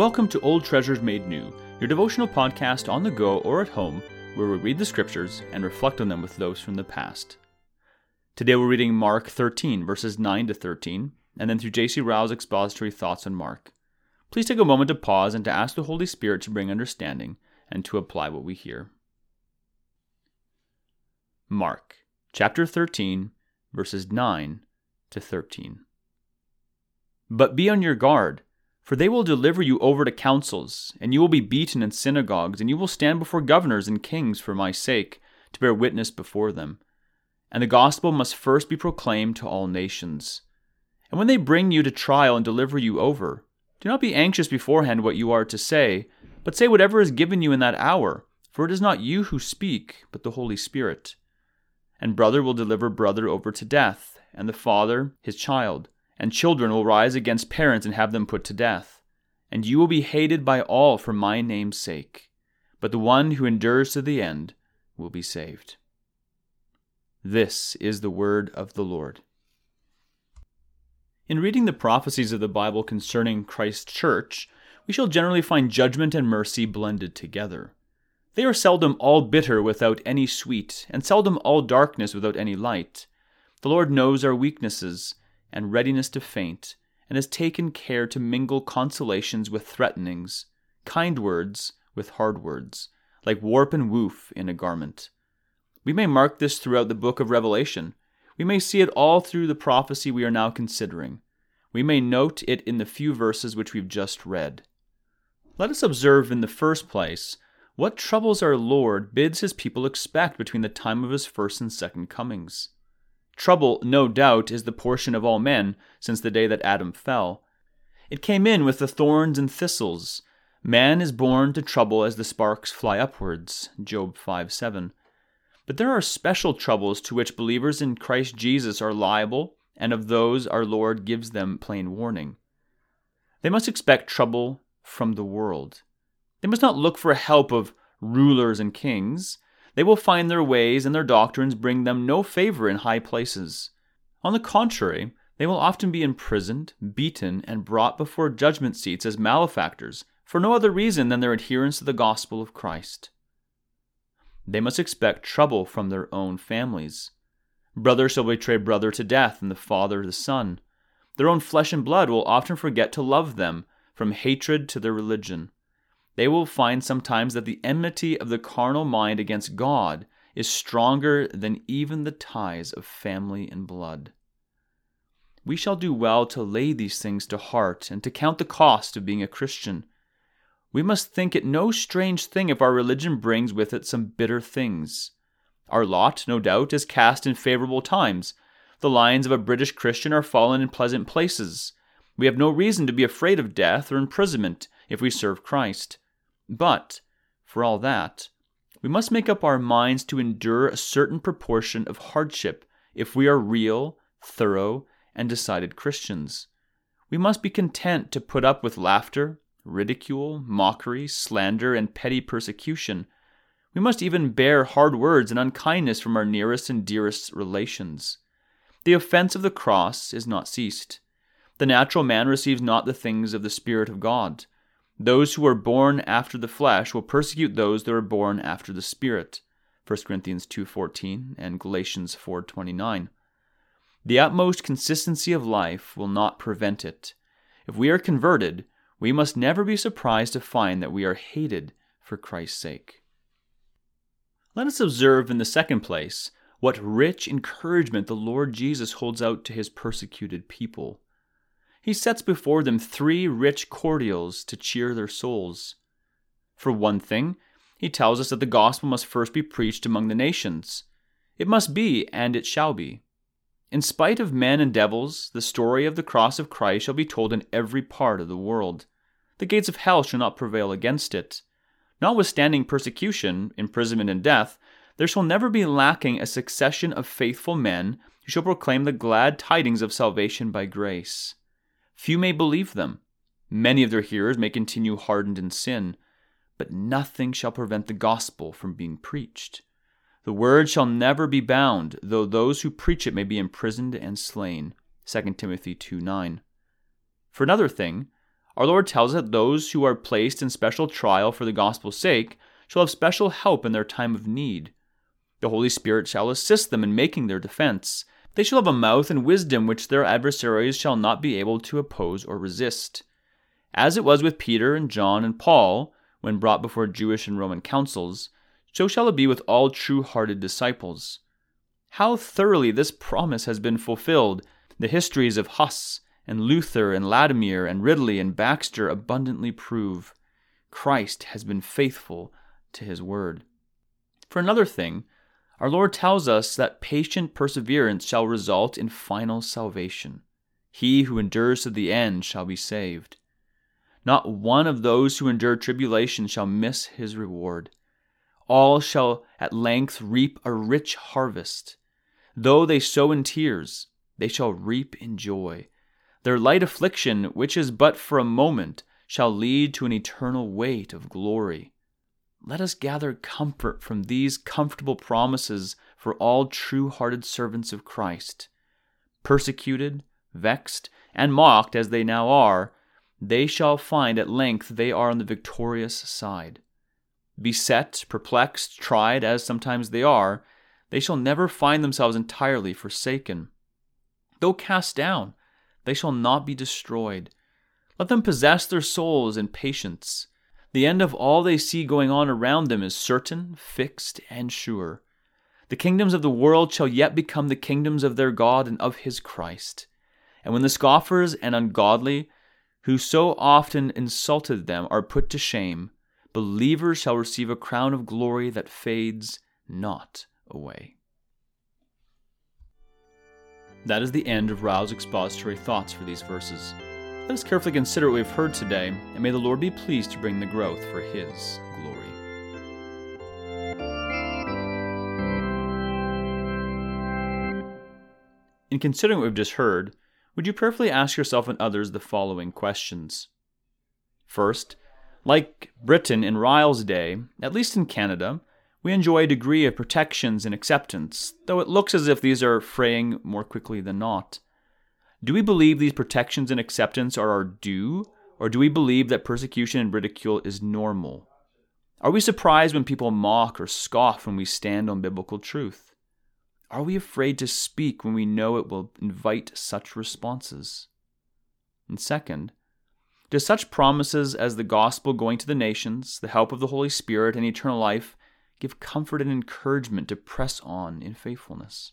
Welcome to Old Treasures Made New, your devotional podcast on the go or at home, where we read the scriptures and reflect on them with those from the past. Today we're reading Mark 13, verses 9 to 13, and then through J.C. Ryle's expository thoughts on Mark. Please take a moment to pause and to ask the Holy Spirit to bring understanding and to apply what we hear. Mark chapter 13, verses 9 to 13. But be on your guard for they will deliver you over to councils, and you will be beaten in synagogues, and you will stand before governors and kings for my sake, to bear witness before them. And the gospel must first be proclaimed to all nations. And when they bring you to trial and deliver you over, do not be anxious beforehand what you are to say, but say whatever is given you in that hour, for it is not you who speak, but the Holy Spirit. And brother will deliver brother over to death, and the father his child and children will rise against parents and have them put to death. And you will be hated by all for my name's sake. But the one who endures to the end will be saved. This is the word of the Lord. In reading the prophecies of the Bible concerning Christ's church, we shall generally find judgment and mercy blended together. They are seldom all bitter without any sweet, and seldom all darkness without any light. The Lord knows our weaknesses, and readiness to faint, and has taken care to mingle consolations with threatenings, kind words with hard words, like warp and woof in a garment. We may mark this throughout the book of Revelation. We may see it all through the prophecy we are now considering. We may note it in the few verses which we've just read. Let us observe in the first place what troubles our Lord bids his people expect between the time of his first and second comings. Trouble, no doubt, is the portion of all men since the day that Adam fell. It came in with the thorns and thistles. Man is born to trouble as the sparks fly upwards. Job 5 7. But there are special troubles to which believers in Christ Jesus are liable, and of those our Lord gives them plain warning. They must expect trouble from the world. They must not look for help of rulers and kings. They will find their ways and their doctrines bring them no favor in high places. On the contrary, they will often be imprisoned, beaten, and brought before judgment seats as malefactors, for no other reason than their adherence to the gospel of Christ. They must expect trouble from their own families. Brother shall betray brother to death, and the father the son. Their own flesh and blood will often forget to love them, from hatred to their religion they will find sometimes that the enmity of the carnal mind against God is stronger than even the ties of family and blood. We shall do well to lay these things to heart and to count the cost of being a Christian. We must think it no strange thing if our religion brings with it some bitter things. Our lot, no doubt, is cast in favorable times. The lines of a British Christian are fallen in pleasant places. We have no reason to be afraid of death or imprisonment if we serve Christ. But, for all that, we must make up our minds to endure a certain proportion of hardship if we are real, thorough, and decided Christians. We must be content to put up with laughter, ridicule, mockery, slander, and petty persecution. We must even bear hard words and unkindness from our nearest and dearest relations. The offense of the cross is not ceased. The natural man receives not the things of the Spirit of God. Those who are born after the flesh will persecute those that are born after the Spirit. 1 Corinthians 2:14 and Galatians 4:29. The utmost consistency of life will not prevent it. If we are converted, we must never be surprised to find that we are hated for Christ's sake. Let us observe in the second place what rich encouragement the Lord Jesus holds out to his persecuted people he sets before them three rich cordials to cheer their souls. For one thing, he tells us that the gospel must first be preached among the nations. It must be, and it shall be. In spite of men and devils, the story of the cross of Christ shall be told in every part of the world. The gates of hell shall not prevail against it. Notwithstanding persecution, imprisonment, and death, there shall never be lacking a succession of faithful men who shall proclaim the glad tidings of salvation by grace. Few may believe them. Many of their hearers may continue hardened in sin, but nothing shall prevent the gospel from being preached. The word shall never be bound, though those who preach it may be imprisoned and slain. 2 Timothy 2 9. For another thing, Our Lord tells us that those who are placed in special trial for the gospel's sake shall have special help in their time of need. The Holy Spirit shall assist them in making their defense. They shall have a mouth and wisdom which their adversaries shall not be able to oppose or resist. As it was with Peter and John and Paul, when brought before Jewish and Roman councils, so shall it be with all true hearted disciples. How thoroughly this promise has been fulfilled, the histories of Huss and Luther and Latimer and Ridley and Baxter abundantly prove. Christ has been faithful to his word. For another thing, our Lord tells us that patient perseverance shall result in final salvation. He who endures to the end shall be saved. Not one of those who endure tribulation shall miss his reward. All shall at length reap a rich harvest. Though they sow in tears, they shall reap in joy. Their light affliction, which is but for a moment, shall lead to an eternal weight of glory. Let us gather comfort from these comfortable promises for all true hearted servants of Christ. Persecuted, vexed, and mocked as they now are, they shall find at length they are on the victorious side. Beset, perplexed, tried as sometimes they are, they shall never find themselves entirely forsaken. Though cast down, they shall not be destroyed. Let them possess their souls in patience. The end of all they see going on around them is certain, fixed, and sure. The kingdoms of the world shall yet become the kingdoms of their God and of his Christ. And when the scoffers and ungodly, who so often insulted them, are put to shame, believers shall receive a crown of glory that fades not away. That is the end of Ryle's expository thoughts for these verses. Let us carefully consider what we've heard today, and may the Lord be pleased to bring the growth for His glory. In considering what we've just heard, would you prayerfully ask yourself and others the following questions? First, like Britain in Ryle's day, at least in Canada, we enjoy a degree of protections and acceptance, though it looks as if these are fraying more quickly than not. Do we believe these protections and acceptance are our due, or do we believe that persecution and ridicule is normal? Are we surprised when people mock or scoff when we stand on biblical truth? Are we afraid to speak when we know it will invite such responses? And second, do such promises as the gospel going to the nations, the help of the Holy Spirit, and eternal life give comfort and encouragement to press on in faithfulness?